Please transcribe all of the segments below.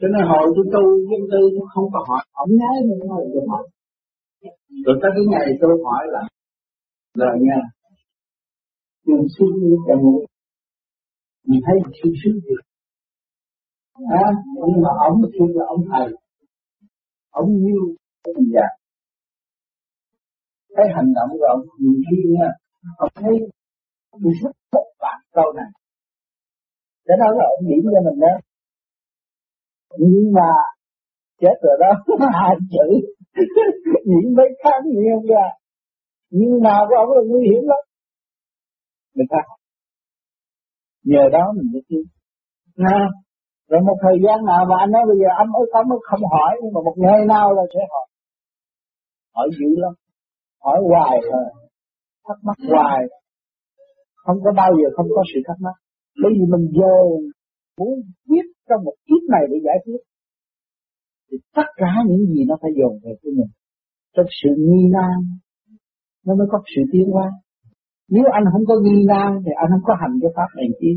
cho nên hồi tôi tu dân tư không có hỏi ổng nhái nữa là tôi hỏi rồi tới cái ngày tôi hỏi là là nha nhưng xin như càng ngủ. Mình thấy suy suy gì? À, nhưng mà ông thì là ông thầy. Ông như mình già cái hành động của ông nhiều khi nha ông thấy tôi rất thất bại câu này. Cái đó là ông điểm cho mình đó nhưng mà chết rồi đó. Hai chữ. Những mấy tháng nhiều ra. Nhưng mà của ông là nguy hiểm lắm. Mình phải nhờ đó mình mới tin. À, rồi một thời gian nào mà anh nói bây giờ ông ơi ông không hỏi nhưng mà một ngày nào là sẽ hỏi. Hỏi dữ lắm. Hỏi hoài rồi thắc mắc hoài. Không có bao giờ không có sự thắc mắc. Bởi vì mình giờ muốn viết trong một kiếp này để giải quyết. Thì tất cả những gì nó phải dồn về của mình, trong sự nghi nan, nó mới có sự tiến hóa. Nếu anh không có nghi nan thì anh không có hành cái pháp này chi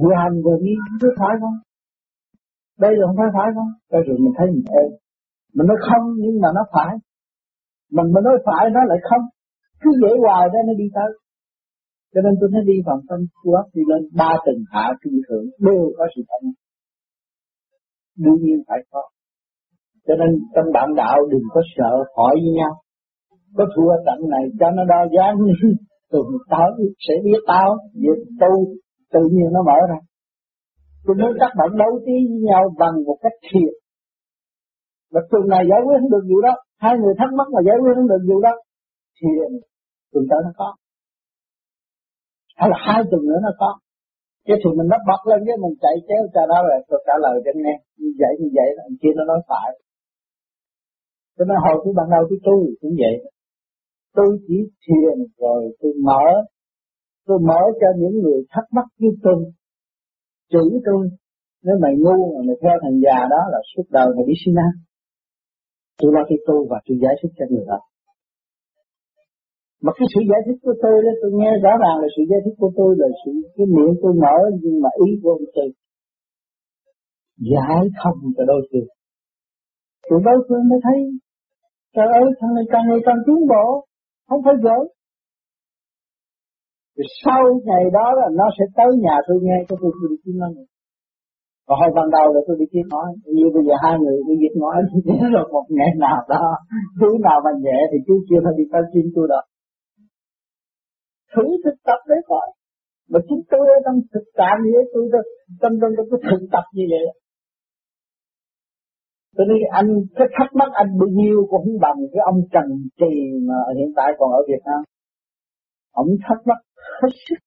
vừa hành vừa nghi cứ phải không đây là không phải phải không cái rồi mình thấy mình êm. Mình nói không, nhưng mà nó phải. Mình mà nói phải, nó lại không. Cứ dễ hoài đó, nó đi tới. Cho nên tôi nói đi vào tâm quốc đi lên ba tầng hạ trung thượng, đều có sự thanh đương nhiên phải có. Cho nên trong bạn đạo đừng có sợ hỏi với nhau. Có thua trận này cho nó đo dáng tuần tao sẽ biết tao. Việc tu, tự nhiên nó mở ra. Cho nên các bạn đấu trí với nhau bằng một cách thiệt. Và tuần này giải quyết không được vụ đó. Hai người thắc mắc mà giải quyết không được vụ đó. Thì tuần tới nó có. Hay là hai tuần nữa nó có cái thì mình nó bật lên cái mình chạy chéo cho nó rồi tôi trả lời cho nghe như vậy như vậy là kia nó nói phải. Cho nên hồi tôi ban đầu tôi tu cũng vậy. Tôi chỉ thiền rồi tôi mở. Tôi mở cho những người thắc mắc với tôi Chữ tôi. Nếu mày ngu mà mày theo thằng già đó là suốt đời mày đi sinh ra. tôi lo cái tu và tôi giải thích cho người đó mà cái sự giải thích của tôi đó, tôi nghe rõ ràng là sự giải thích của tôi là sự, cái miệng tôi mở, nhưng mà ý của ông tôi giải không cho đối phương. Thì đối phương mới thấy, trời ơi, thằng này càng ngày càng tiến bộ, không phải dễ thì sau ngày đó là nó sẽ tới nhà tôi nghe, cho tôi đi kiếm nó. Còn hồi ban đầu là tôi đi kiếm nói như bây giờ hai người đi việc nói thì rồi một ngày nào đó, thứ nào mà nhẹ thì chú chưa phải đi tới kiếm tôi đâu thử thực tập để coi mà chính tôi ở trong thực trạng như vậy tôi trong trong trong cái thực tập như vậy cho nên anh cái thắc mắc anh bao nhiêu cũng không bằng cái ông Trần Trì mà hiện tại còn ở Việt Nam. Ông thắc mắc hết sức.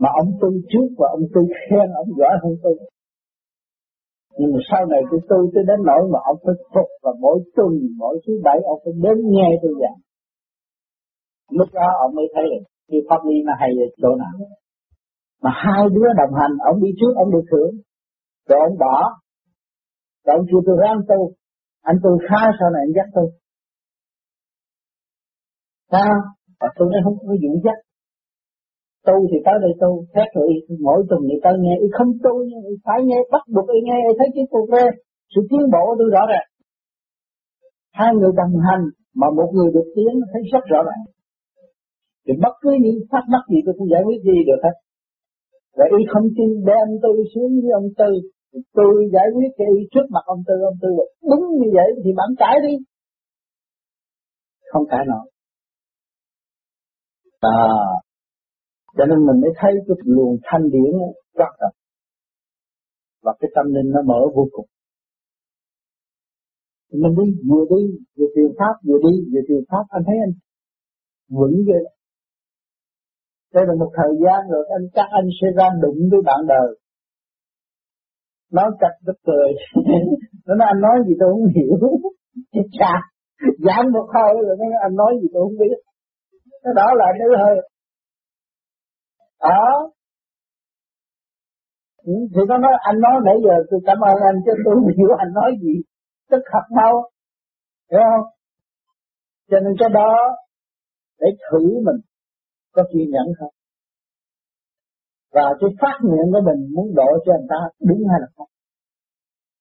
Mà ông tu trước và ông tu khen ông giỏi hơn tôi. Nhưng mà sau này tôi tu tới đến nỗi mà ông phải phục và mỗi tuần, mỗi thứ bảy ông phải đến nghe tôi giảng. Lúc đó ông mới thấy được cái pháp lý nó hay ở chỗ nào. Mà hai đứa đồng hành, ông đi trước, ông được thưởng. Rồi ông bỏ, rồi ông kêu tôi ráng tu, anh tu khá sau này anh dắt tôi. Sao? Và tôi nói không có dũng dắt. Tu thì tới đây tu, khác rồi mỗi tuần thì tới nghe, y không tu nhưng phải nghe, bắt buộc y nghe, thấy cái cuộc về, sự tiến bộ của tôi rõ ràng. Hai người đồng hành mà một người được tiến thấy rất rõ ràng. Thì bất cứ những thắc mắc gì tôi cũng giải quyết gì được hết. Và y không tin đem tôi xuống với ông Tư. Tôi giải quyết cái y trước mặt ông tư. Ông tư đúng như vậy thì bạn cãi đi. Không cãi nổi. À cho nên mình mới thấy cái luồng thanh điển rất là và cái tâm linh nó mở vô cùng. Mình đi, vừa đi, vừa truyền pháp, vừa đi, vừa truyền pháp, anh thấy anh vững vậy đây là một thời gian rồi anh chắc anh sẽ ra đụng với bạn đời. Nói chặt rất cười. Nó nói, anh nói gì tôi không hiểu. Chà, giảng một hơi rồi nó anh nói gì tôi không biết. Cái đó là nữ hơi. Đó. Ừ, thì nó nói, anh nói nãy giờ tôi cảm ơn anh chứ tôi không hiểu anh nói gì. Tức thật mau. hiểu không? Cho nên cái đó để thử mình có kiên nhẫn không và cái phát nguyện của mình muốn độ cho người ta đúng hay là không?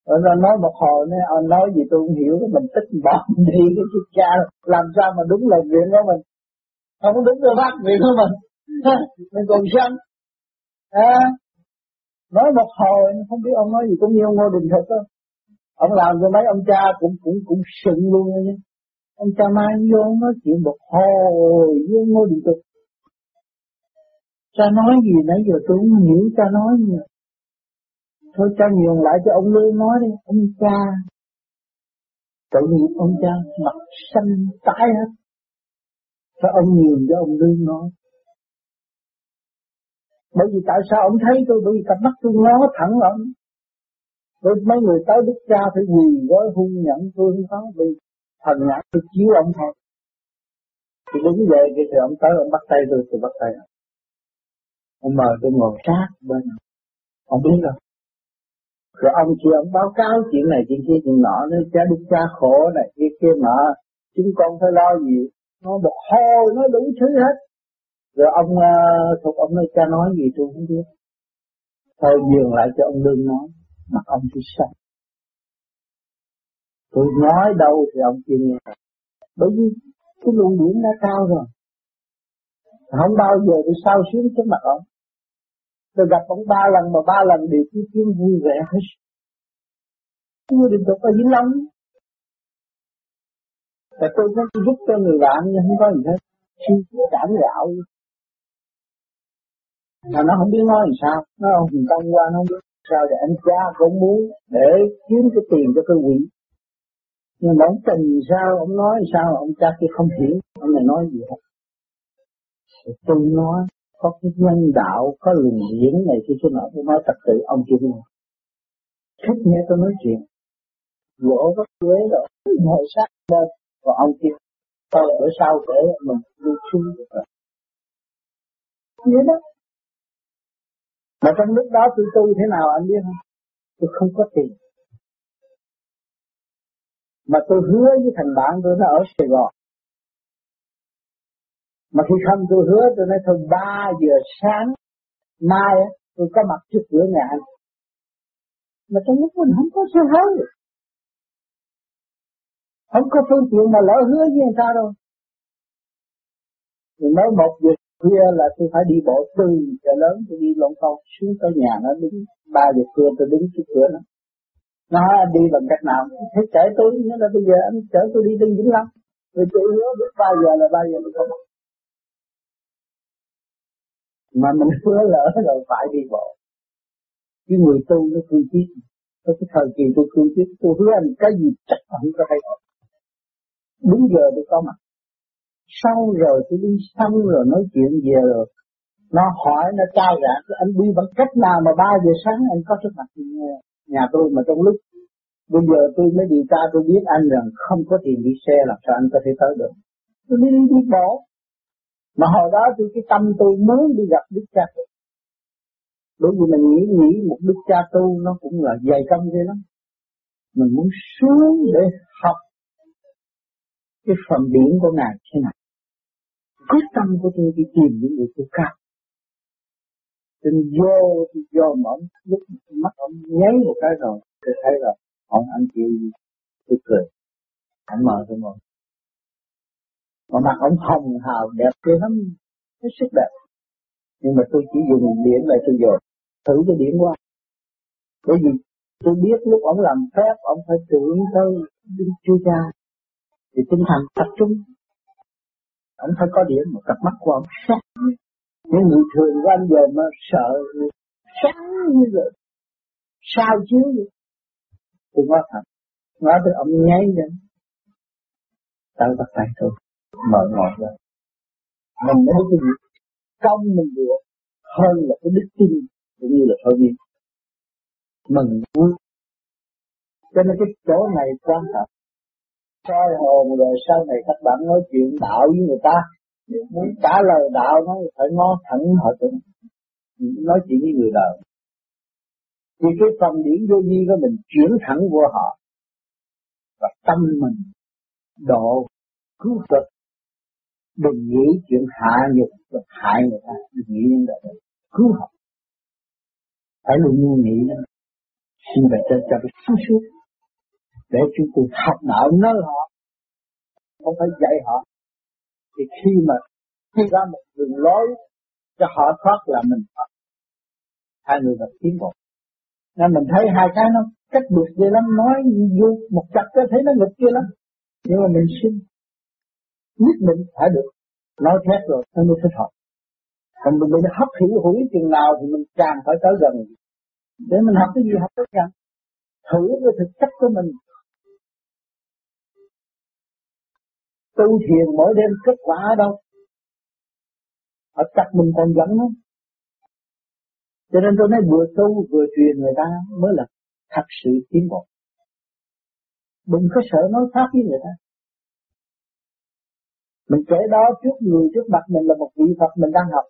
Rồi nó nói một hồi nói anh ờ, nói gì tôi không hiểu mình tích bỏ đi cái chiếc cha làm sao mà đúng lời nguyện của mình? Không đúng được phát nguyện của mình. Mình còn sân. À, nói một hồi không biết ông nói gì cũng như ông ngô đình thực đó. Ông làm cho mấy ông cha cũng cũng cũng sừng luôn nha ông cha mai vô nói chuyện một hồi với ngô đình thực cha nói gì nãy giờ tôi không hiểu cha nói gì. Thôi cha nhường lại cho ông lương nói đi, ông cha. Tội nghiệp ông cha mặt xanh tái hết. Cho ông nhường cho ông lương nói. Bởi vì tại sao ông thấy tôi? Bởi vì cặp mắt tôi ngó thẳng lắm với mấy người tới đức cha phải quỳ gói hung nhận tôi không có vì thần ngã tôi chiếu ông thôi. Thì đứng về thì ông tới, ông bắt tay tôi tôi bắt tay ông ông mời tôi ngồi sát bên ông biết rồi. Rồi ông kia ông báo cáo chuyện này chuyện kia chuyện nọ nó cha đức cha khổ này kia kia nọ. Chúng con phải lo gì? Nó một hồi nó đủ thứ hết. Rồi ông uh, thuộc ông nói cha nói gì tôi không biết. Thôi dừng lại cho ông đương nói mặt ông cứ sao tôi nói đâu thì ông kia nghe. Bởi vì cái luồng điển đã cao rồi. Không bao giờ tôi sao xuyến trước mặt ông tôi gặp ông ba lần mà ba lần đều cứ kiếm vui vẻ hết. Chưa được được ở Vĩnh Long. Và tôi có giúp cho người bạn nhưng không có gì hết. Khi cảm gạo Mà nó không biết nói làm sao. Nó không công qua, nó không biết sao Để anh cha cũng muốn để kiếm cái tiền cho cái quỷ nhưng mà ông tình sao, ông nói sao, ông cha kia không hiểu. Ông này nói gì hết. Tôi nói có cái nhân đạo, có lùng diễn này kia chỗ nào tôi nói thật sự, ông kia luôn thích nghe tôi nói chuyện. Gỗ có quế rồi ngồi sát bên, còn ông kia tôi bữa sau kể mình đi xuống được rồi. Vậy đó. Mà trong lúc đó tôi tu thế nào anh biết không? Tôi không có tiền. Mà tôi hứa với thằng bạn tôi nó ở Sài Gòn mà khi không, tôi hứa tôi nói thôi, ba giờ sáng mai tôi có mặt trước cửa nhà anh. Mà trong lúc mình không có sao hứa không có phương tiện mà lỡ hứa với người ta đâu. Rồi nói một giờ khuya là tôi phải đi bộ từ chợ lớn, tôi đi lộn con xuống tới nhà nó, đứng ba giờ khuya tôi đứng trước cửa nó. Nó đi bằng cách nào? Thế chở tôi, nó là bây giờ anh chở tôi đi đến Vĩnh Long. Rồi tôi hứa biết ba giờ là ba giờ tôi không mà mình hứa lỡ rồi phải đi bộ. Cái người tu nó cương quyết có cái thời kỳ tôi cương quyết tôi hứa anh cái gì chắc không có thay đổi. Đúng giờ tôi có mặt. Sau rồi tôi đi xong rồi nói chuyện về rồi. Nó hỏi nó trao giả, anh đi bằng cách nào mà ba giờ sáng anh có trước mặt nhà tôi mà trong lúc. Bây giờ tôi mới điều tra tôi biết anh rằng không có tiền đi xe làm sao anh có thể tới được. Tôi đi đi bộ mà hồi đó tôi, cái tâm tôi muốn đi gặp đức cha bởi vì mình nghĩ nghĩ một đức cha tu nó cũng là dày công thế lắm. Mình muốn xuống để học cái phần điểm của ngài thế nào. Quyết tâm của tôi đi tìm những người tu cao. Trên vô thì vô mà ông lúc mắt ông nháy một cái rồi, tôi thấy rồi ông ăn chịu gì tôi cười. Anh mở tôi ngồi mà mặt ông hồng hào đẹp kia lắm, hết sức đẹp. Nhưng mà tôi chỉ dùng điện lại tôi dồn, thử cái điện qua. Bởi vì tôi biết lúc ông làm phép, ông phải tưởng tới chúa cha. Thì tinh thần tập trung. Ông phải có điểm một cặp mắt của ông sáng. Những người thường của anh giờ mà sợ, sáng như vậy. Sao chiếu vậy tôi nói thật. Nói tới ông nháy lên. Tao bắt tay tôi mở ngọt ra. Mình thấy cái gì công mình được, hơn là cái đức tin, cũng như là thôi đi mình muốn cho nên cái chỗ này quan trọng. Soi hồn rồi sau này các bạn nói chuyện đạo với người ta. Muốn trả lời đạo, nó phải ngó thẳng họ tưởng nói chuyện với người đời. Thì cái phần điển vô vi của mình chuyển thẳng vô họ. Và tâm mình độ cứu cực đừng nghĩ chuyện hạ nhục và hại người ta. Đừng nghĩ những đó. Cứu họ. Phải luôn luôn nghĩ đó. Xin về trên cho được sáng suốt để chúng tôi học đạo nơi họ. Không phải dạy họ. Thì khi mà khi ra một đường lối cho họ thoát là mình thoát. Hai người gặp tiến bộ. Nên mình thấy hai cái nó cách biệt ghê lắm. Nói vô một chặt cái thấy nó nghịch ghê lắm. Nhưng mà mình xin nhất định phải được nói thét rồi, nó mới thích hợp. Còn mình bị hấp hiểu hủi chừng nào thì mình càng phải tới gần. Để mình học cái gì học cái gì thử cái thực chất của mình. Tu thiền mỗi đêm kết quả ở đâu? Ở chắc mình còn dẫn nó cho nên tôi nói vừa tu vừa truyền người ta mới là thật sự tiến bộ. Đừng có sợ nói pháp với người ta mình kể đó trước người, trước mặt mình là một vị Phật mình đang học.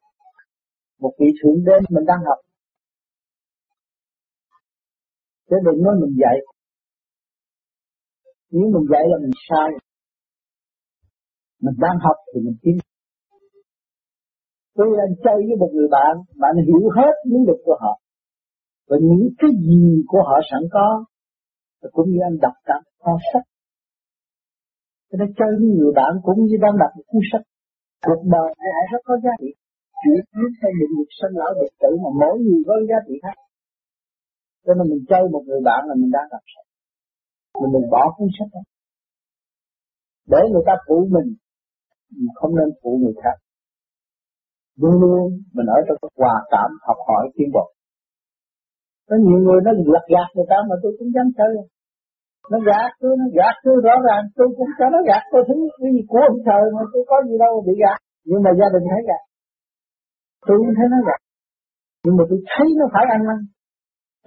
Một vị thượng đế mình đang học. Chứ đừng nói mình dạy. Nếu mình dạy là mình sai. Mình đang học thì mình tiến tôi đang chơi với một người bạn bạn hiểu hết những lực của họ. Và những cái gì của họ sẵn có cũng như anh đọc cả kho sách cho nên chơi với người bạn cũng như đang đọc một cuốn sách, cuộc đời này hãy rất có giá trị. Chỉ biến theo định luật sinh lão biệt tử mà mỗi người có giá trị khác. Cho nên mình chơi một người bạn là mình đang đọc sách. Mình đừng bỏ cuốn sách đó. Để người ta phụ mình mình không nên phụ người khác. Luôn luôn mình ở trong hòa cảm học hỏi tiến bộ có nhiều người nó lật gạt người ta mà tôi cũng dám chơi nó gạt tôi nó gạt tôi rõ ràng tôi cũng cho nó gạt tôi thứ cái gì của ông trời mà tôi có gì đâu bị gạt. Nhưng mà gia đình thấy gạt. Tôi cũng thấy nó gạt. Nhưng mà tôi thấy nó phải ăn năn.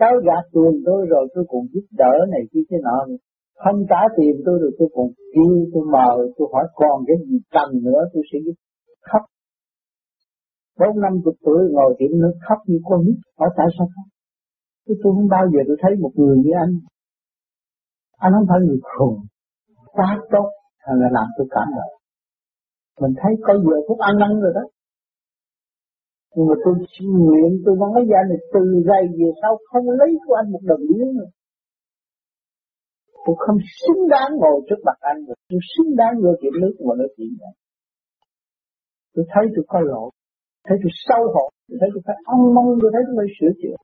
Cháu gạt tiền tôi rồi tôi cũng giúp đỡ này kia cái nọ không trả tiền tôi rồi tôi còn kêu tôi mời tôi hỏi còn cái gì cần nữa tôi sẽ giúp. Khóc. Bốn năm chục tuổi ngồi tiệm nước khóc như con nít. Hỏi tại sao khóc? Tôi, tôi không bao giờ tôi thấy một người như anh anh không phải người khùng. Quá tốt thằng là làm tôi cảm động. Mình thấy có giờ phút ăn năn rồi đó. Nhưng mà tôi xin nguyện, tôi nói ra này từ đây về sau không lấy của anh một đồng miếng nữa. Tôi không xứng đáng ngồi trước mặt anh rồi tôi xứng đáng vô chuyện nước mà nói chuyện này tôi thấy tôi có lỗi. Thấy tôi sâu hổ. Tôi thấy tôi phải ăn mong, tôi thấy tôi phải sửa chữa.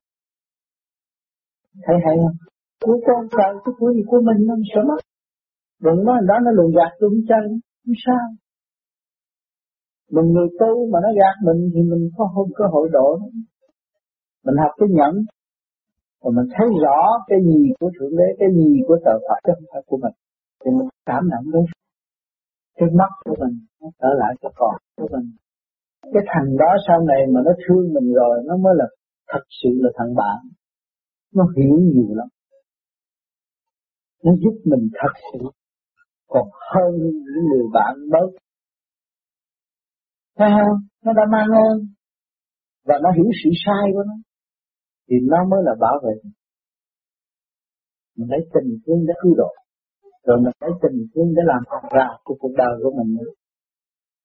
Thấy hay không? Của con trời cái của gì của mình nó sợ mất đừng nói đó nó lùn gạt tôi chân không sao. Mình người tu mà nó gạt mình thì mình có không cơ hội độ mình học cái nhẫn và mình thấy rõ cái gì của thượng đế, cái gì của tờ Phật chứ không phải của mình. Thì mình cảm nhận đối cái mắt của mình nó trở lại cho con của mình. Cái thằng đó sau này mà nó thương mình rồi, nó mới là thật sự là thằng bạn. Nó hiểu nhiều lắm nó giúp mình thật sự. Còn hơn những người bạn mới. Thấy không? Nó đã mang ơn. Và nó hiểu sự sai của nó. Thì nó mới là bảo vệ. Mình lấy tình thương để cứu độ. Rồi mình lấy tình thương để làm thành ra của cuộc đời của mình nữa.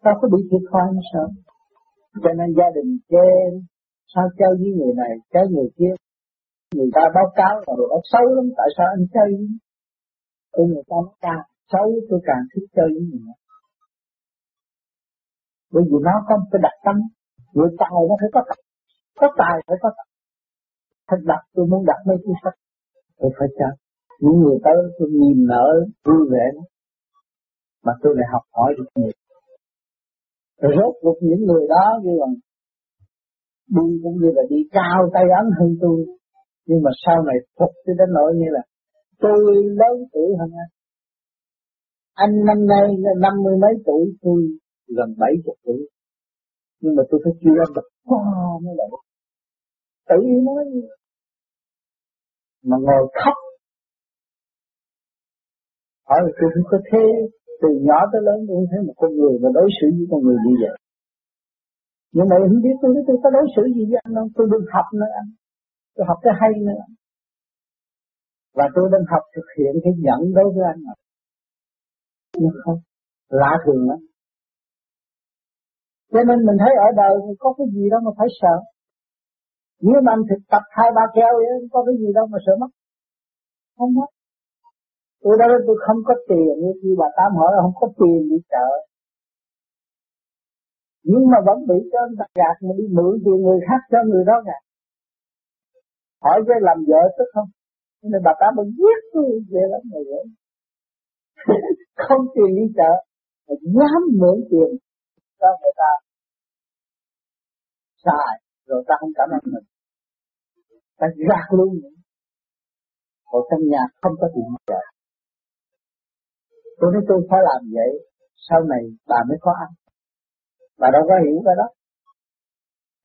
Sao có bị thiệt thòi như sao? Cho nên gia đình chê, sao chơi với người này, chơi người kia? Người ta báo cáo là đồ xấu lắm, tại sao anh chơi? Tôi người ta nó càng xấu, tôi càng thích chơi với người bởi vì nó có một cái đặc tâm người tài nó phải có tập có tài phải có tập thật đặt tôi muốn đặt mấy cuốn sách, tôi phải cho những người tới, tôi nhìn nở, vui vẻ mà tôi lại học hỏi được nhiều. Rồi rốt cuộc những người đó như là đi cũng như là đi cao tay ấn hơn tôi, nhưng mà sau này phục tôi đến nỗi như là tôi lớn tuổi hơn anh. Anh năm nay năm mươi mấy tuổi, tôi gần bảy chục tuổi. Nhưng mà tôi phải chưa anh được wow mới lại tự nói mà ngồi khóc. Hỏi là tôi không có thế. Từ nhỏ tới lớn tôi thấy một con người mà đối xử với con người như vậy. Nhưng mà không biết tôi biết tôi có đối xử gì với anh không? Tôi đừng học nữa anh. Tôi học cái hay nữa và tôi đang học thực hiện cái dẫn đối với anh mà nhưng không, lạ thường lắm. Cho nên mình thấy ở đời thì có cái gì đâu mà phải sợ. Nếu mà anh thực tập hai ba keo vậy, có cái gì đâu mà sợ mất. Không mất tôi đó tôi không có tiền như khi bà tám hỏi là không có tiền đi chợ. Nhưng mà vẫn bị cho người ta gạt mà đi mượn tiền người khác cho người đó gạt hỏi với làm vợ tức không? Nên bà ta mới giết tôi vậy lắm người vậy. Không tiền đi chợ. Mà dám mượn tiền. Cho người ta xài, rồi ta không cảm ơn mình? Ta gạt luôn còn trong nhà không có tiền chợ tôi nói tôi phải làm vậy, sau này bà mới có ăn. Bà đâu có hiểu cái đó.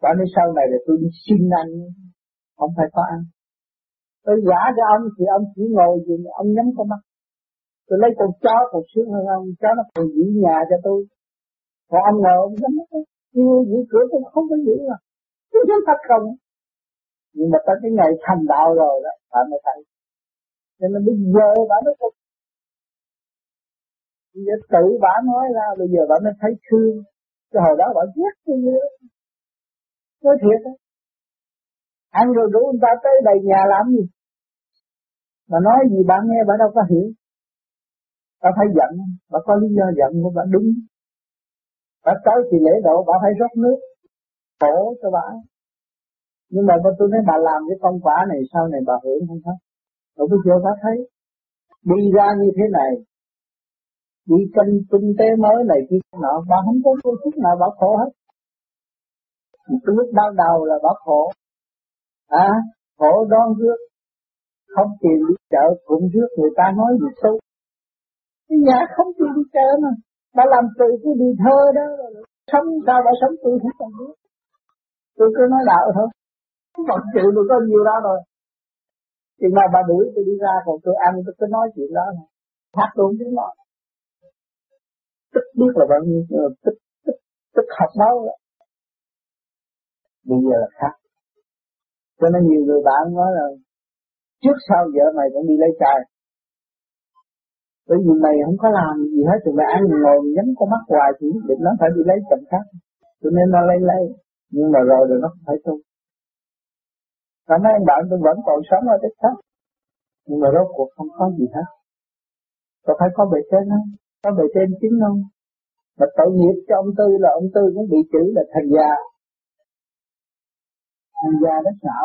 Bà nói sau này là tôi đi xin anh, không phải có ăn tôi giả cho ông thì ông chỉ ngồi gì ông nhắm con mắt. Tôi lấy con chó còn sướng hơn ông. Chó nó còn giữ nhà cho tôi. Còn ông ngồi ông nhắm mắt nhưng giữ cửa cũng không có giữ à tôi nhắm thật không. Nhưng mà tới cái ngày thành đạo rồi đó bạn mới thấy. Nên là bây giờ bạn mới không bây giờ tự bạn nói ra, bây giờ bạn mới thấy thương. Cái hồi đó bạn ghét tôi nữa nói thiệt đó ăn rồi rủ người ta tới đầy nhà làm gì? Mà nói gì bạn nghe bạn đâu có hiểu. Bạn phải giận bạn có lý do giận của bạn đúng. Bạn tới thì lễ độ bạn phải rót nước khổ cho bạn nhưng mà tôi nói bà làm cái công quả này, sau này bà hưởng không hết. Rồi tôi chưa bà thấy. Đi ra như thế này, đi kinh kinh tế mới này kia nọ, bà không có công chút nào, bà khổ hết. Từ lúc ban đầu là bà khổ à khổ đón rước. Không tiền đi chợ, cũng rước người ta nói gì xấu. Cái nhà không tiền đi chợ mà. Bà làm từ cái đi thơ đó sống sao bà sống tôi không cần biết? Tôi cứ nói đạo thôi. Còn chịu được có nhiều đó rồi. Chừng nào bà đuổi tôi đi ra, còn tôi ăn, tôi cứ nói chuyện đó thôi. Hát luôn tiếng nói. Tức biết là bao nhiêu, tức tức tức học máu đó. Bây giờ là khác cho nên nhiều người bạn nói là, trước sau vợ mày cũng đi lấy trai bởi vì mày không có làm gì hết thì mày ăn ngồi nhắm con mắt hoài thì nhất định nó phải đi lấy chồng khác. Cho nên nó lấy lấy, nhưng mà rồi rồi nó không phải tu. Và mấy anh bạn tôi vẫn còn sống ở đất khác, nhưng mà rốt cuộc không có gì hết. Có phải có bề trên không? Có bề trên chính không? Mà tội nghiệp cho ông Tư là ông Tư cũng bị chữ là thành già thằng già nó sợ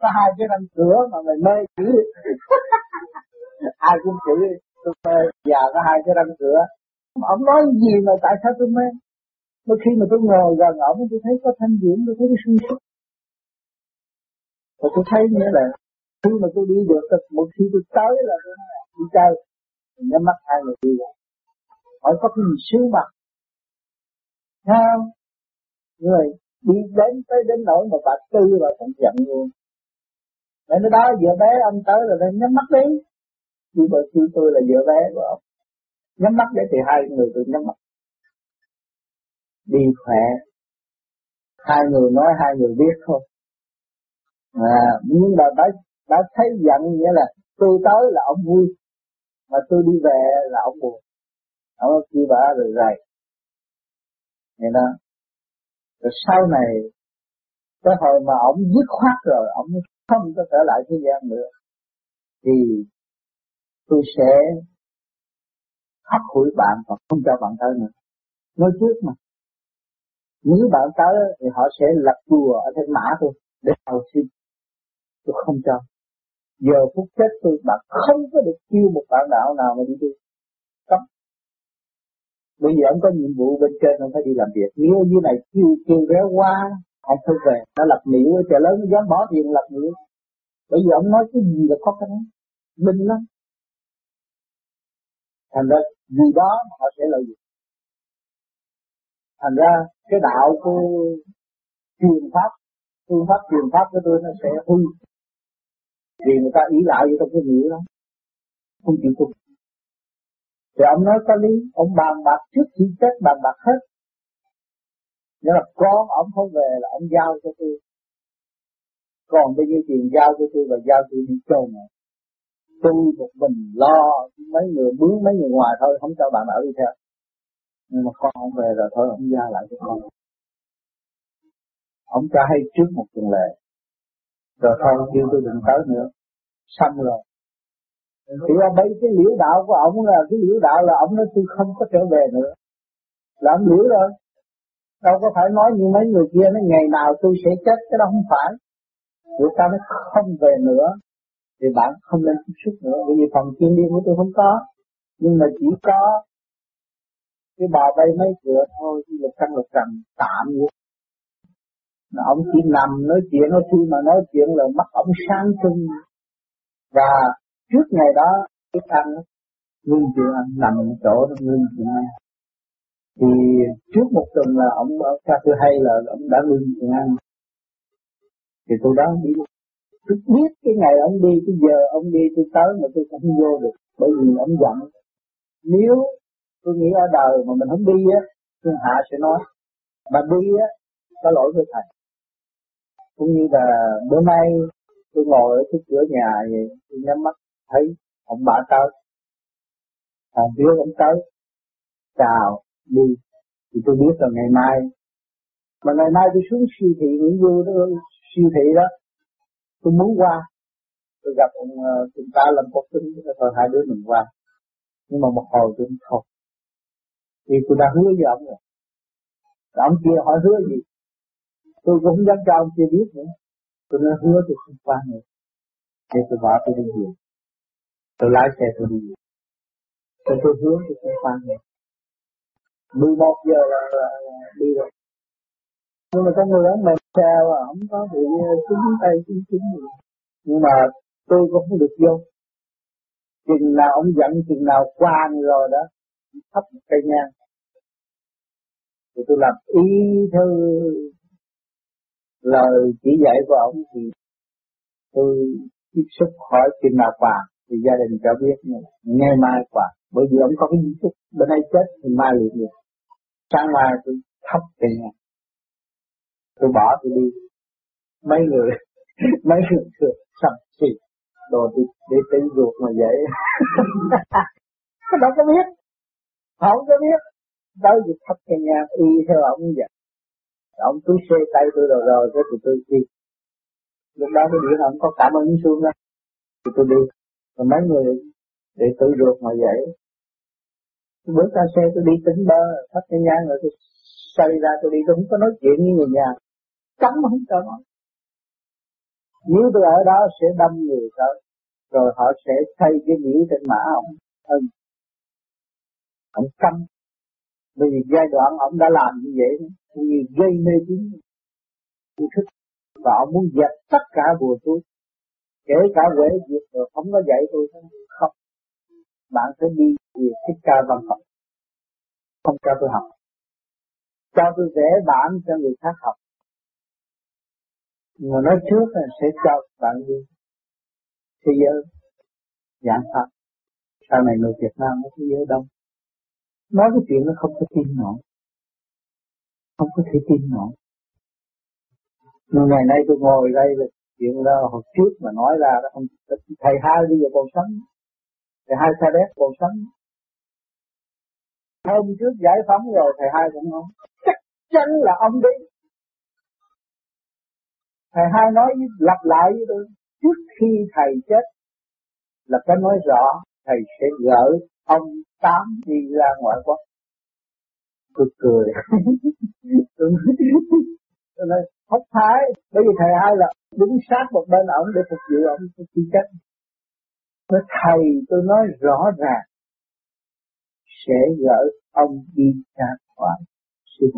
có hai cái răng cửa mà mày mê chữ ai cũng chữ tôi mê già có hai cái răng cửa ông nói gì mà tại sao tôi mê mà khi mà tôi ngồi gần ổng tôi thấy có thanh diễn tôi thấy cái sung sức. Và tôi thấy nghĩa là khi mà tôi đi được, một khi tôi tới là tôi đi chơi, mình nhắm mắt hai người đi rồi. Hỏi có cái gì sướng mặt. không Người đi đến tới đến nỗi mà bà tư là cũng giận luôn. Mẹ nó đó, vợ bé ông tới rồi nên nhắm mắt đi. Nhưng mà kêu tôi là vợ bé của ông. Nhắm mắt để thì hai người tôi nhắm mắt đi khỏe hai người nói hai người biết thôi à, nhưng mà đã đã thấy giận nghĩa là tôi tới là ông vui mà tôi đi về là ông buồn ông kêu bà rồi rầy vậy đó rồi sau này, cái hồi mà ông dứt khoát rồi ông không có trở lại thế gian nữa, thì tôi sẽ hấp hủi bạn và không cho bạn tới nữa nói trước mà nếu bạn tới thì họ sẽ lập chùa ở trên mã tôi, để cầu xin. Tôi không cho. Giờ phút chết tôi, bạn không có được kêu một bạn đạo nào mà đi đi. Bây giờ ông có nhiệm vụ bên trên ông phải đi làm việc. Nếu như này kêu kêu réo qua, ông không về. Nó lập miễu ở chợ lớn dám bỏ tiền lập miễu. Bởi vì ông nói cái gì là có cái đó. Minh lắm. Thành ra vì đó họ sẽ lợi dụng thành ra cái đạo của truyền pháp phương pháp truyền pháp của tôi nó sẽ hư vì người ta ý lại với trong cái nghĩa đó không chịu tu thì ông nói có lý, ông bàn bạc trước khi chết, bàn bạc hết. Nếu là con ông không về là ông giao cho tôi. Còn bao nhiêu tiền giao cho tôi và giao tôi đi chôn này. Tôi một mình lo mấy người, bướng mấy người ngoài thôi, không cho bạn ở đi theo. Nhưng mà con ông về rồi thôi, ông giao lại cho con. Ông cho hay trước một tuần lệ rồi thôi, kêu tôi đừng tới nữa. Xong rồi thì ra bây cái liễu đạo của ông là, cái liễu đạo là ông nói tôi không có trở về nữa. Là ông liễu rồi. Đâu có phải nói như mấy người kia, nói ngày nào tôi sẽ chết, cái đó không phải. Người ta nó không về nữa, thì bạn không nên tiếp xúc nữa. Bởi vì phần chuyên đi của tôi không có. Nhưng mà chỉ có cái bò bay mấy cửa thôi, chứ lục căn lục trần tạm vậy. Ông chỉ nằm nói chuyện, nói khi mà nói chuyện là mắt ông sáng trưng. Và trước ngày đó, cái ăn ngưng chuyện ăn, nằm chỗ nó ngưng chuyện ăn. Thì trước một tuần là ông cho tôi hay là ông đã ngưng chuyện ăn. Thì tôi đó đi. Tôi biết cái ngày ông đi, cái giờ ông đi, tôi tới mà tôi không vô được, bởi vì ông giận. Nếu tôi nghĩ ở đời mà mình không đi á, thiên hạ sẽ nói mà đi á, có lỗi với thầy. Cũng như là bữa nay tôi ngồi ở trước cửa nhà vậy, tôi nhắm mắt thấy ông bà tới. Thằng biết ông tới. Chào, đi. Thì tôi biết là ngày mai. Mà ngày mai tôi xuống siêu thị Nguyễn Du đó, siêu thị đó. Tôi muốn qua. Tôi gặp ông ờ, chúng ta làm quốc tính rồi hai đứa mình qua. Nhưng mà một hồi tôi không. Vì tôi đã hứa với ông rồi. Ông kia hỏi hứa gì? Tôi cũng không dám cho ông kia biết nữa. Tôi nói, hứa tôi không qua nữa. Để tôi bỏ tôi đi về tôi lái xe tôi đi. Tôi tôi hướng tôi không qua nữa 11 giờ là, là, là đi rồi. Nhưng mà con người ông mềm xe à? Không có bị cứng ờ, tay cứng cứng gì. Nhưng mà tôi cũng không được vô. Chừng nào ông giận chừng nào qua rồi đó thấp một cây nhang. Thì tôi làm ý thư lời chỉ dạy của ông thì tôi tiếp xúc hỏi chừng nào qua thì gia đình cho biết ngày mai qua bởi vì ông có cái di chúc bên đây chết thì mai liền được. Sáng mai tôi thấp về nhà tôi bỏ tôi đi. Mấy người mấy người thường sập xì đồ đi để tính ruột mà vậy đâu có biết. Không có biết. Tới việc thắp về nhà y theo ông vậy. Ông cứ xê tay tôi rồi rồi cái tụi tôi đi. Lúc đó cái điện ông có cảm ơn xuống đó. Thì tôi đi rồi mấy người để tự ruột mà vậy bước ra xe tôi đi tính bơ thắp cái nhang rồi tôi xoay ra tôi đi. Tôi không có nói chuyện với người nhà cấm không cho nói. Nếu tôi ở đó sẽ đâm người tới rồi họ sẽ thay cái nhĩ trên mã ông Ông, ừ. ông cấm. Bởi vì giai đoạn ông đã làm như vậy Vì gây mê tín. Tôi thích và ông muốn dẹp tất cả bùa tôi kể cả quế diệt rồi không có dạy tôi không bạn phải đi về thích ca văn học. Không cho tôi học. Cho tôi vẽ bản cho người khác học. Mà nói trước là sẽ cho bạn đi. Thế giới. Giảng pháp sau này người Việt Nam ở thế giới đông. Nói cái chuyện nó không có tin nổi. Không có thể tin nổi. Nhưng ngày nay tôi ngồi đây là chuyện đó hồi trước mà nói ra đó, không, thầy hai bây giờ còn sống. Thầy hai sa đéc còn sống. Hôm trước giải phóng rồi, thầy hai cũng không. Chắc chắn là ông đi. Thầy hai nói lặp lại với tôi, trước khi thầy chết, là có nói rõ, thầy sẽ gỡ ông tám đi ra ngoại quốc. Tôi cười. Tôi nói thất thái bởi vì thầy hai là đứng sát một bên ổng để phục vụ ổng tôi chỉ trách nói thầy tôi nói rõ ràng sẽ gỡ ông đi ra khỏi Xin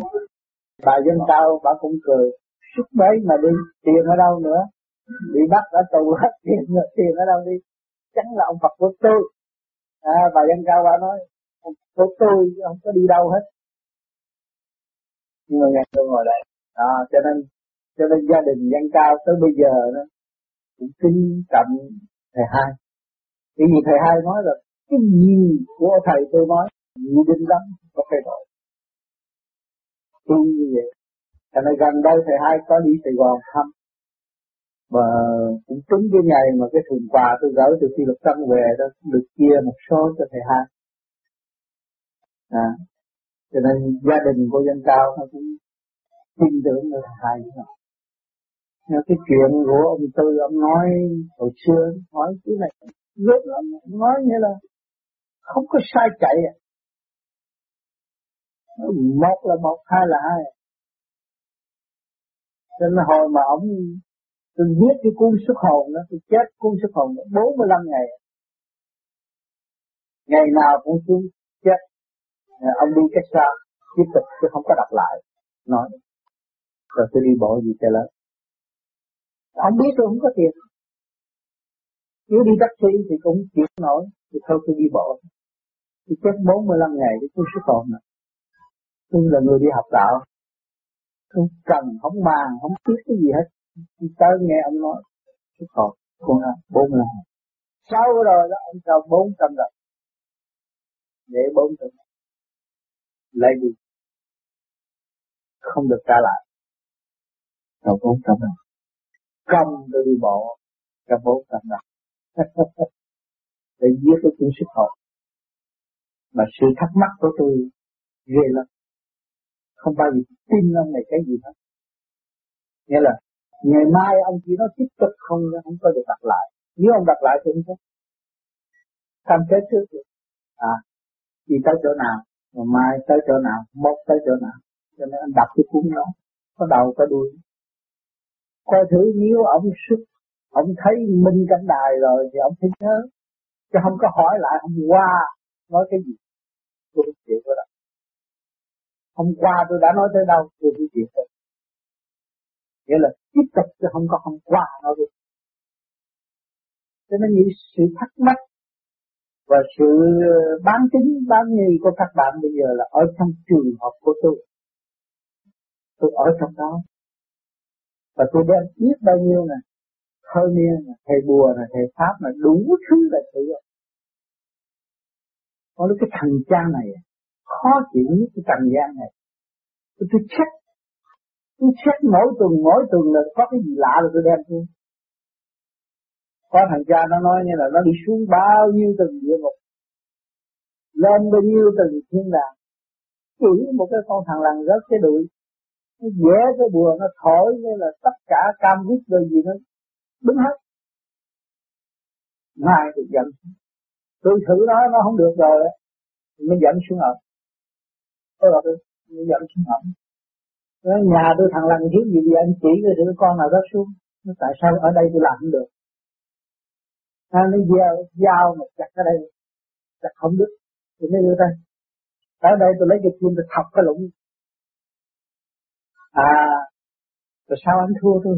bà dân cao bà cũng cười sức mấy mà đi tiền ở đâu nữa? Bị bắt ở tù hết tiền tiền ở đâu đi? Chắn là ông Phật của tôi. À, bà dân cao bà nói của tôi không có đi đâu hết. Nhưng mà ngày tôi ngồi đây à, cho nên cho nên gia đình dân cao tới bây giờ đó cũng kính trọng thầy hai. Vì gì thầy hai nói là cái gì của thầy tôi nói nhị định lắm có thay đổi. Tôi như vậy cho nên gần đây thầy hai có đi Sài Gòn thăm. Và cũng trúng cái ngày mà cái thùng quà tôi gửi từ khi lập tâm về đó được chia một số cho thầy hai. À, cho nên gia đình của dân cao nó cũng tin tưởng là thầy hai cái chuyện của ông Tư, ông nói hồi xưa, nói cái này rất lắm nói như là không có sai chạy à. một là một, hai là hai. Cho nên hồi mà ông, tôi viết cái cuốn xuất hồn đó, tôi chết cuốn xuất hồn đó 45 ngày. Ngày nào cũng xuống chết. Ông đi cách xa, tiếp tục tôi không có đọc lại. Nói rồi tôi đi bộ gì cho lớn. Không biết tôi không có tiền. Nếu đi taxi thì cũng chịu nổi, thì thôi tôi đi bộ thì chết 45 ngày để tôi xuất còn này tôi là người đi học đạo. Không cần, không bàn không biết cái gì hết. Tôi tới nghe ông nói xuất còn, con bốn lần sau rồi đó, ông cho bốn trăm đồng. Để bốn trăm lấy đi. Không được trả lại trong bốn trăm đồng cầm tôi đi bộ trong bốn trăm đồng để giết cái chuyện xuất học, mà sự thắc mắc của tôi ghê lắm. Không bao giờ tin ông này cái gì hết. Nghĩa là ngày mai ông chỉ nói tiếp tục không không có được đặt lại. Nếu ông đặt lại thì không có cam kết trước được à đi tới chỗ nào ngày mai tới chỗ nào một tới chỗ nào. Cho nên anh đọc cái cuốn đó có đầu có đuôi coi thử nếu ông xuất ông thấy minh cảnh đài rồi thì ông thấy nhớ. Chứ không có hỏi lại hôm qua nói cái gì. Tôi không chịu đó hôm qua tôi đã nói tới đâu tôi không chịu rồi, nghĩa là tiếp tục chứ không có hôm qua nói được cho nên những sự thắc mắc và sự bán tính bán nghi của các bạn bây giờ là ở trong trường hợp của tôi. Tôi ở trong đó và tôi đem biết bao nhiêu này thơ niên thầy bùa này thầy pháp là đủ thứ là thử có cái thằng cha này khó chịu nhất cái trần gian này. Tôi, tôi check. Tôi check mỗi tuần mỗi tuần là có cái gì lạ rồi tôi đem xuống. Có thằng cha nó nói như là nó đi xuống bao nhiêu tầng địa ngục. Lên bao nhiêu tầng thiên đàng. Chỉ một cái con thằng lằn rớt cái đuổi nó dễ cái bùa nó thổi như là tất cả cam viết rồi gì nó đứng hết. Mai thì giận tôi thử nó nó không được rồi mới giận xuống ẩm tôi là tôi mới xuống ẩm nói nhà tôi thằng lần thiếu gì thì anh chỉ cái đứa con nào rớt xuống. Nó tại sao ở đây tôi làm không được? À, nó dao dao mà chặt ở đây chặt không đứt. Thì mới đưa tay ở đây tôi lấy cái kim tôi thọc cái lũng à rồi sao anh thua tôi?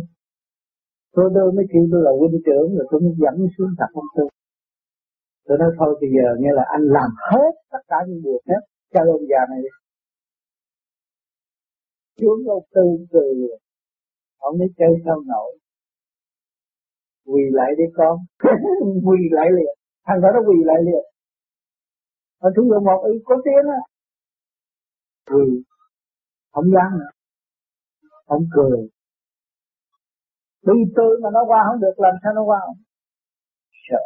Tôi đâu mới kêu tôi là huynh trưởng rồi tôi mới dẫn xuống thật ông tư. Tôi nói thôi bây giờ nghe là anh làm hết tất cả những điều hết cho ông già này. Đi xuống ông tư từ, ông mới chơi sao nổi. Quỳ lại đi con. Quỳ lại liền. Thằng đó nó quỳ lại liền. Nó thứ một ý có tiếng á. Quỳ. Không dám nữa ông cười Bị tôi mà nó qua không được, làm sao nó qua không? Sợ.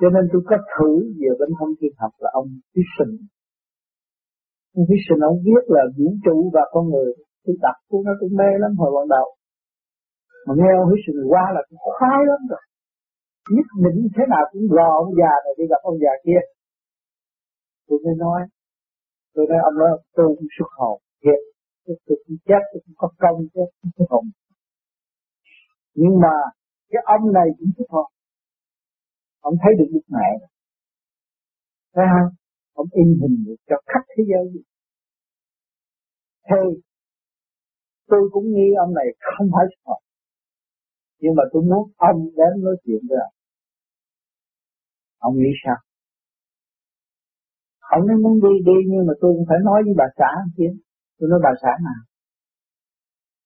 Cho nên tôi có thử về bên thông thiên học là ông Vision. Ông Vision ông viết là vũ trụ và con người. Tôi đọc của nó cũng mê lắm hồi ban đầu. Mà nghe ông Vision qua là cũng khoái lắm rồi. Nhất định thế nào cũng gò ông già này đi gặp ông già kia. Tôi mới nói. Tôi nói, ông nói tôi cũng xuất hồn. Thiệt. Tôi cũng chết, tôi cũng có công chết cũng có hồn. Nhưng mà cái ông này cũng thích hồn. Ông thấy được đức mẹ thấy không? Ông in hình được cho khắp thế giới thì tôi cũng nghĩ ông này không phải Phật, nhưng mà tôi muốn ông đến nói chuyện với ông. Ông nghĩ sao? Ông nói muốn đi đi nhưng mà tôi cũng phải nói với bà xã chứ tôi nói bà xã nào?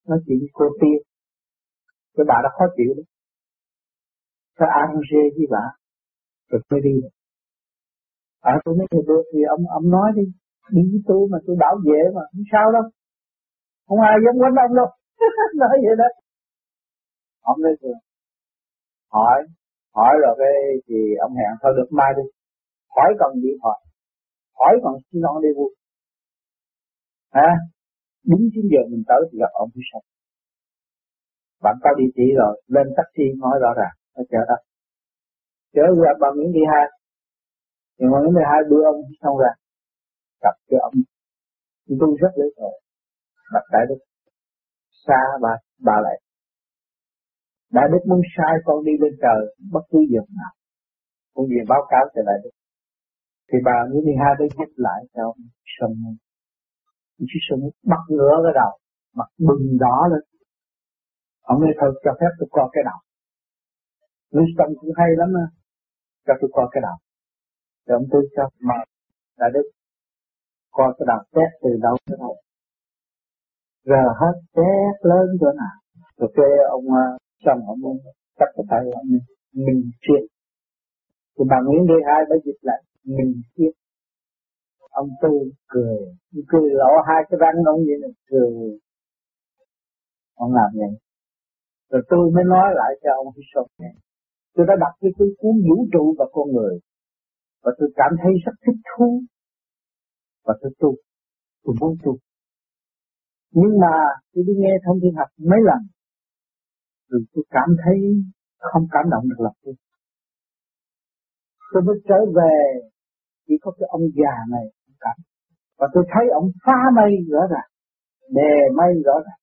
Nói chuyện với cô tiên. Cái bà đã khó chịu đấy ăn arrange với bà. Rồi tôi đi. À tôi nói, được thì ông ông nói đi. Đi với tôi mà tôi bảo vệ mà, không sao đâu. Không ai dám quánh ông đâu. Nói vậy đó. Ông nói rồi hỏi hỏi rồi cái thì ông hẹn thôi, được mai đi. Hỏi còn gì hỏi hỏi còn xin ông đi vui à đúng chín giờ mình tới thì gặp ông phía sau bạn có địa chỉ rồi, lên taxi nói rõ ràng, nó chợ đó. Chở ra bà Nguyễn Thị Hai. Thì bà Nguyễn Thị Hai đưa ông xong ra, gặp cho ông. Tôi rất lấy rồi đặt đại đức. Xa bà bà lại. Đại đức muốn sai con đi lên trời, bất cứ giờ nào. Con về báo cáo cho đại đức. Thì bà Nguyễn Thị Hai đã giúp lại cho ông sân chứ Sơn bắt ngửa cái đầu, mặt bừng đỏ lên. Ông ấy thôi, cho phép tôi coi cái đầu. Winston cũng hay lắm á. Cho tôi coi cái đầu. Thì ông tôi cho mà đại đức coi cái đầu test từ đâu tới đâu. Giờ hết test lớn chỗ nào. Rồi kêu ông ờ, xong ông cắt cái tay ông, mình chuyện thì bà Nguyễn Thị Hai đã dịch lại, mình chuyện ông tư cười. Cười lộ hai cái răng ông vậy này cười. Ông làm vậy. Rồi tôi mới nói lại cho ông Hishon nghe. Tôi đã đọc cái cuốn vũ trụ và con người. Và tôi cảm thấy rất thích thú. Và tôi tu. Tôi muốn tu. Nhưng mà tôi đi nghe thông thiên học mấy lần, rồi tôi cảm thấy không cảm động được lòng tôi tôi mới trở về, chỉ có cái ông già này cảnh và tôi thấy ông phá mây rõ ràng đè mây rõ ràng.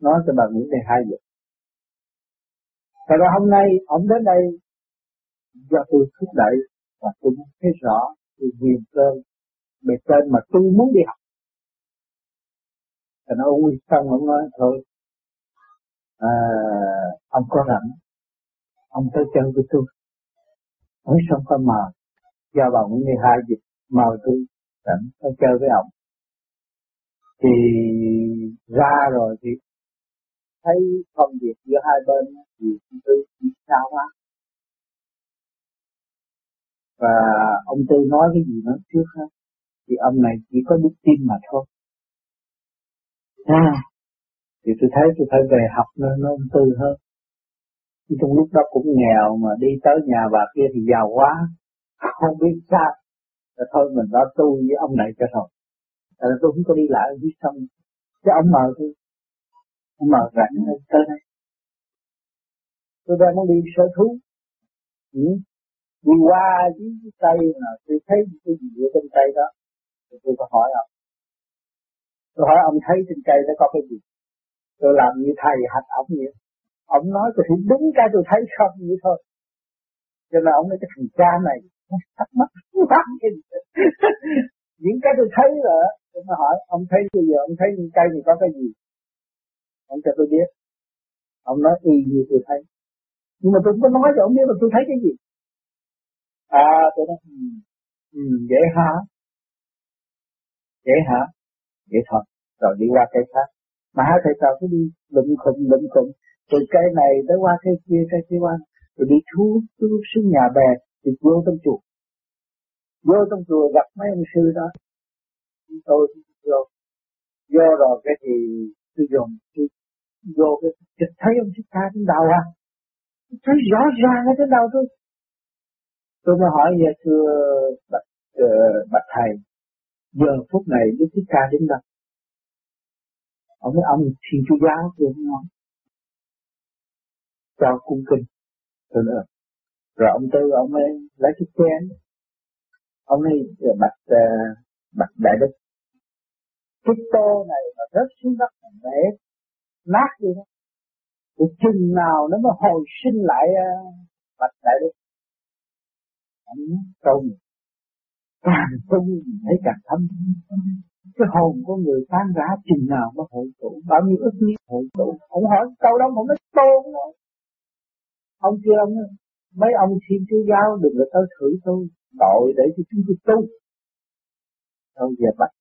Nói cho bà Nguyễn Thị hai việc và rồi hôm nay ông đến đây do tôi thúc đẩy và tôi muốn thấy rõ tôi quyền cơn bề trên mà tôi muốn đi học. Thì nó ui xong ông nói thôi à, ông có rảnh ông tới chân với tôi. Nói xong có mờ do bà Nguyễn Thị Hai dịch mời tôi rảnh tới chơi với ông. Thì ra rồi thì thấy công việc giữa hai bên thì ông tư tôi sao quá. Và ông tư nói cái gì nói trước hết thì ông này chỉ có đức tin mà thôi. À, thì tôi thấy tôi phải về học nó nó ông tư hơn. Trong lúc đó cũng nghèo mà đi tới nhà bà kia thì giàu quá. Không biết sao là thôi mình đã tu với ông này cho rồi Tại tôi không có đi lại với xong, sông. Ông mờ tôi. Ông mờ rảnh tới đây. Tôi đang muốn đi sở thú. Ừ. Đi qua dưới cái cây là tôi thấy cái gì ở trên cây đó. Thì tôi có hỏi ông. Tôi hỏi ông thấy trên cây nó có cái gì? Tôi làm như thầy hạch ông vậy. Ông nói tôi thì đúng cái tôi thấy không vậy thôi. Cho nên ông nói cái thằng cha này thắc mắc những cái tôi thấy là tôi mới hỏi ông thấy bây giờ ông thấy cây thì có cái gì? Ông cho tôi biết. Ông nói y như tôi thấy. Nhưng mà tôi không có nói cho ông biết là tôi thấy cái gì. À tôi nói ừ, ừ vậy hả? Vậy hả? Vậy thôi rồi đi qua cây khác. Mà hai thầy sao cứ đi lụm khùng lụm khùng. Từ cây này tới qua cây kia cây kia qua. Rồi đi thu xuống nhà bè thì vô trong chùa vô trong chùa gặp mấy ông sư đó. Tôi vô. Vô rồi cái thì tôi dùng tôi vô cái chợt thấy ông thích ca trên đầu à. Thấy rõ ràng ở trên đầu tôi. Tôi mới hỏi về thưa bạch uh, bạch thầy giờ phút này đức thích ca đến đâu? Ông nói ông thiên chúa giáo. Tôi nói cho cung kinh. Tôi nói ừ rồi ông tư ông ấy lấy cái chén. Ông ấy bạch uh, bạch đại đức. Cái tô này mà rớt xuống đất mà bể nát đi đó thì chừng nào nó mới hồi sinh lại uh, bạch đại đức. Ông nói càng tu thấy càng thâm cái hồn của người tan rã chừng nào mới hội tụ? Bao nhiêu ức nhiêu hội tụ? Ông hỏi câu đó ông nói tô ông kia ông mấy ông thiên chúa giáo đừng có tới thử tôi, tội để cho chúng tôi tu. Ông về bạch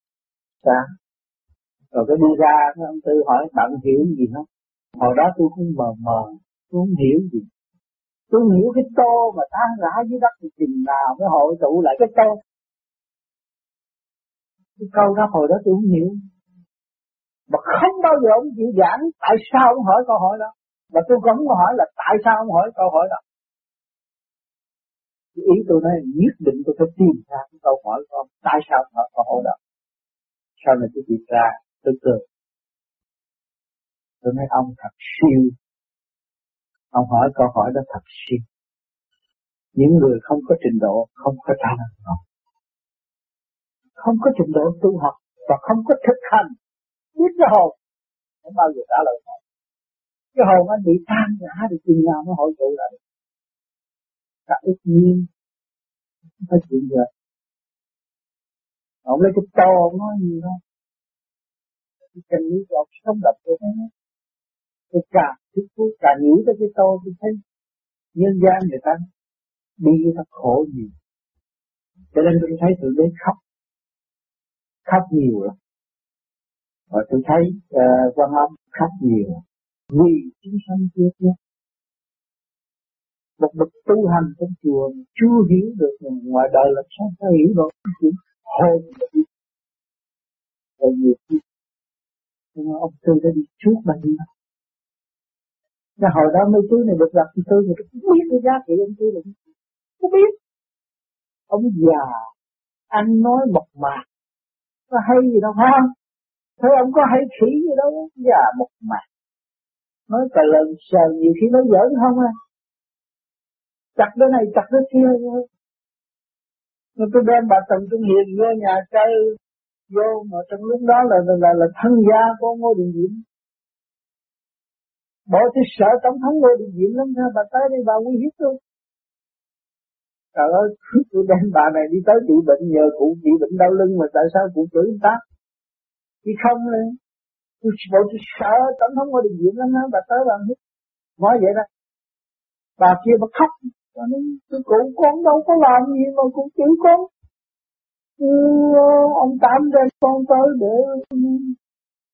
ta rồi cái đi ra, cái ông tư hỏi, bạn hiểu gì không hồi đó tôi cũng mờ mờ, tôi không hiểu gì. Tôi hiểu cái tô mà tan rã dưới đất thì chừng nào mới hội tụ lại cái tô. Cái câu đó hồi đó tôi không hiểu. Mà không bao giờ ông chịu giảng, tại sao ông hỏi câu hỏi đó? Mà tôi cũng hỏi là tại sao ông hỏi câu hỏi đó? Cái ý tôi nói, nhất định tôi phải tìm ra cái câu hỏi của ông, tại sao họ có câu hỏi đó? Sau này tôi tìm ra, tôi cười. Tôi nói, ông thật siêu. Ông hỏi câu hỏi đó thật siêu. Những người không có trình độ, không có trả lời không không có trình độ tu học và không có thực hành. Biết cái hồn. Không bao giờ trả lời nổi cái hồn anh bị tan rã thì chừng nào mới hội tụ lại cả ít nhiên không phải chuyện giờ ông lấy cái to ông nói gì đó. Cái chân lý của ông sống động của nó tôi càng thích thú càng nghĩ tới cái to tôi thấy nhân gian người ta đi nó khổ gì. Cho nên tôi thấy tôi đến khóc. Khóc nhiều lắm. Và tôi thấy uh, quan âm khóc nhiều. Vì chúng sanh chưa biết một bậc tu hành trong chùa chưa hiểu được ngoài đời là sao ta hiểu được chỉ hồn là đi rồi nhiều khi, nhưng mà ông tư đã đi trước mà đi cái hồi đó mấy chú này được gặp thì tôi thì không biết cái giá trị ông tư là không biết. Ông già, anh nói mộc mạc. Có hay gì đâu, phải không? Thế ông có hay khỉ gì đâu Già mộc mạc. Nói cả lần sờ, nhiều khi nói giỡn không à. Chặt cái này chặt cái kia thôi Rồi tôi đem bà Trần Trung Hiền vô nhà chơi Vô mà trong lúc đó là là, là, là thân gia của Ngô Đình Diệm Bộ tôi sợ tổng thống Ngô Đình Diệm lắm Bà tới đây bà nguy hiếp tôi Trời ơi, tôi đem bà này đi tới trị bệnh nhờ cụ trị bệnh đau lưng mà tại sao cụ chửi ta? Chứ không lên. Tôi bộ tôi sợ tổng thống ngôi đình viện lắm ha, bà tới bà hiếp Nói vậy đó. Bà kia bà khóc cho nên tôi cụ con đâu có làm gì mà cũng chửi con. Ừ, ông Tám đem con tới để ừ,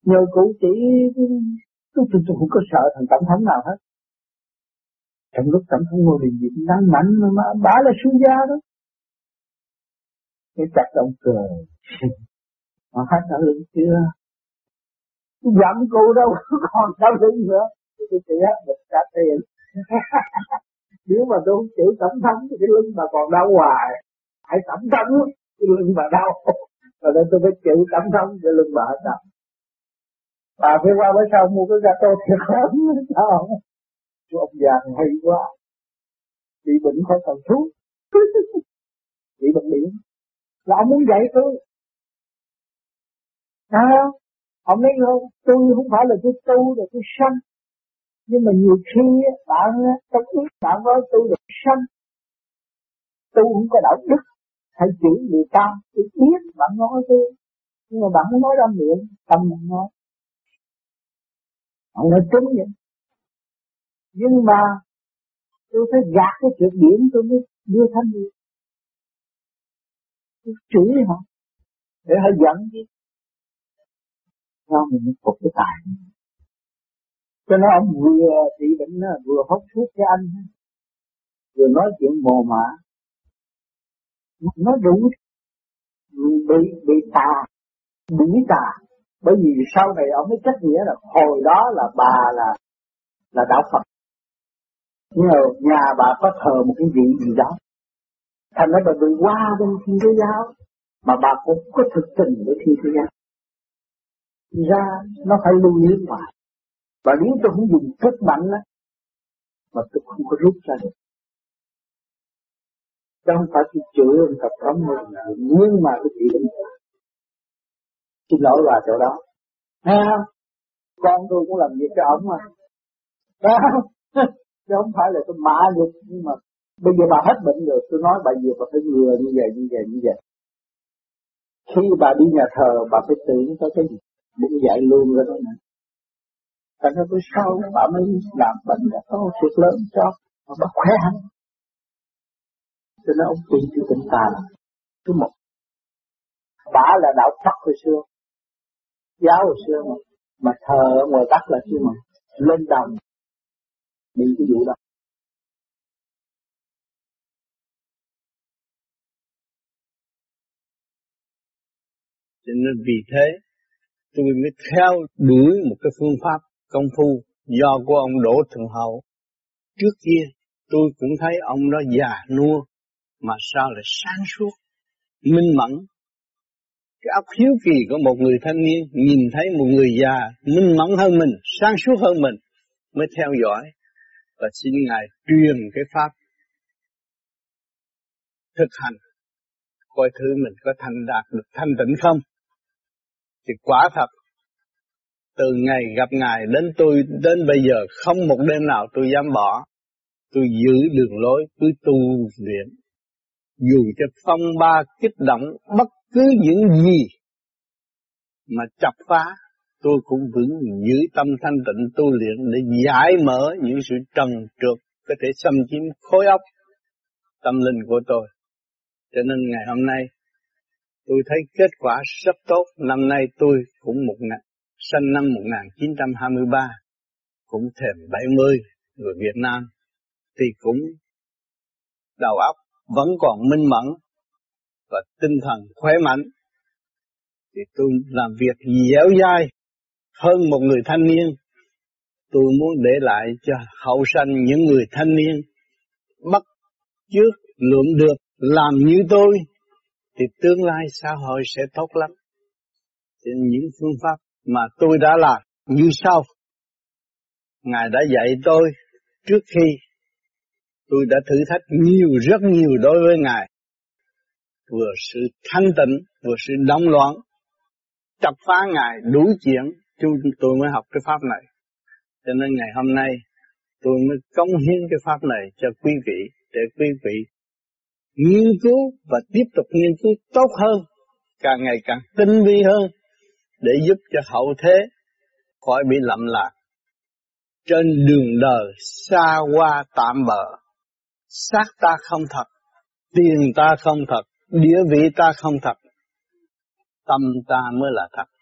nhờ cụ chỉ, ừ, tôi, tôi, tôi không có sợ thằng tổng thống nào hết. Trong lúc tổng thống ngồi đình diệm đang mạnh mà, mà bả là suy gia đó. Cái chặt ông cười mà hát ở lưng chưa dặm cụ đâu còn sao lưng nữa. Tôi chỉ hát được cả tiền. nếu mà tôi không chịu tẩm thấm thì cái lưng bà còn đau hoài. Hãy tẩm thấm cái lưng bà đau. Và nên tôi phải chịu tẩm thấm cái lưng bà đau. Bà phải qua bữa sau mua cái gato thiệt lắm sao? Không ông già hay quá. Bị bệnh khỏi cần thuốc bị bệnh biển. Là ông muốn dạy tôi. À, ông nói không tôi không phải là tôi tu là tôi sanh nhưng mà nhiều khi bạn trong ý bạn nói tôi là sanh, tu không có đạo đức, hãy chửi người ta tôi biết bạn nói tôi nhưng mà bạn không nói ra miệng, tâm mình nói. Bạn nói trúng vậy. Nhưng mà tôi phải gạt cái chuyện điểm tôi mới đưa thanh đi tôi chửi họ, để họ giận chứ. Sao mình phục cái tài cho nên ông vừa trị bệnh vừa hút thuốc cho anh, vừa nói chuyện mồ mả. Nó đủ bị bị tà bị tà. Bởi vì sau này ông mới trách nghĩa là hồi đó là bà là là đạo Phật. Nhờ nhà bà có thờ một cái vị gì đó. Thành ra bà bị qua bên thiên thế giáo, mà bà cũng có thực tình với thiên thế giáo. Ra nó phải lưu ý hoài và nếu tôi không dùng sức mạnh á, mà tôi không có rút ra được. Chứ không phải tôi chửi ông tập thống mình nhưng mà tôi chỉ định xin lỗi là chỗ đó. Thấy không? Con tôi cũng làm việc cho ông mà. Thấy không? Chứ không phải là tôi mã được nhưng mà bây giờ bà hết bệnh rồi, tôi nói bà vừa bà phải ngừa như vậy như vậy như vậy. Khi bà đi nhà thờ, bà phải tưởng tới cái gì? Đứng dậy luôn rồi đó nè thành ra tôi sau bà mới làm bệnh là có thiệt lớn cho mà bà khỏe hẳn cho nên ông tiên chữ tịnh ta là thứ một, bà là đạo Phật hồi xưa, giáo hồi xưa mà mà thờ ở ngoài Bắc là chứ mà lên đồng bị cái vụ đó. Cho nên vì thế, tôi mới theo đuổi một cái phương pháp công phu do của ông Đỗ Thượng Hậu. Trước kia tôi cũng thấy ông đó già nua mà sao lại sáng suốt, minh mẫn. cái óc hiếu kỳ của một người thanh niên nhìn thấy một người già minh mẫn hơn mình, sáng suốt hơn mình mới theo dõi và xin ngài truyền cái pháp thực hành coi thử mình có thành đạt được thanh tịnh không thì quả thật từ ngày gặp ngài đến tôi, đến bây giờ, không một đêm nào tôi dám bỏ. Tôi giữ đường lối cứ tu luyện. Dù cho phong ba kích động, bất cứ những gì mà chập phá, tôi cũng vững giữ tâm thanh tịnh tu luyện để giải mở những sự trần trượt có thể xâm chiếm khối óc, tâm linh của tôi. Cho nên ngày hôm nay, tôi thấy kết quả rất tốt. Năm nay tôi cũng một ngày sinh năm 1923 cũng thèm 70 người Việt Nam, thì cũng đầu óc vẫn còn minh mẫn và tinh thần khỏe mạnh thì tôi làm việc dẻo dai hơn một người thanh niên tôi muốn để lại cho hậu sanh những người thanh niên bắt trước lượng được làm như tôi, thì tương lai xã hội sẽ tốt lắm. Thì những phương pháp mà tôi đã làm như sau. Ngài đã dạy tôi trước khi tôi đã thử thách nhiều rất nhiều đối với Ngài. Vừa sự thanh tịnh, vừa sự động loạn, chập phá Ngài đủ chuyện, tôi mới học cái pháp này. Cho nên ngày hôm nay tôi mới cống hiến cái pháp này cho quý vị, để quý vị nghiên cứu và tiếp tục nghiên cứu tốt hơn, càng ngày càng tinh vi hơn, để giúp cho hậu thế khỏi bị lầm lạc. Trên đường đời xa qua tạm bờ, xác ta không thật, tiền ta không thật, địa vị ta không thật, tâm ta mới là thật.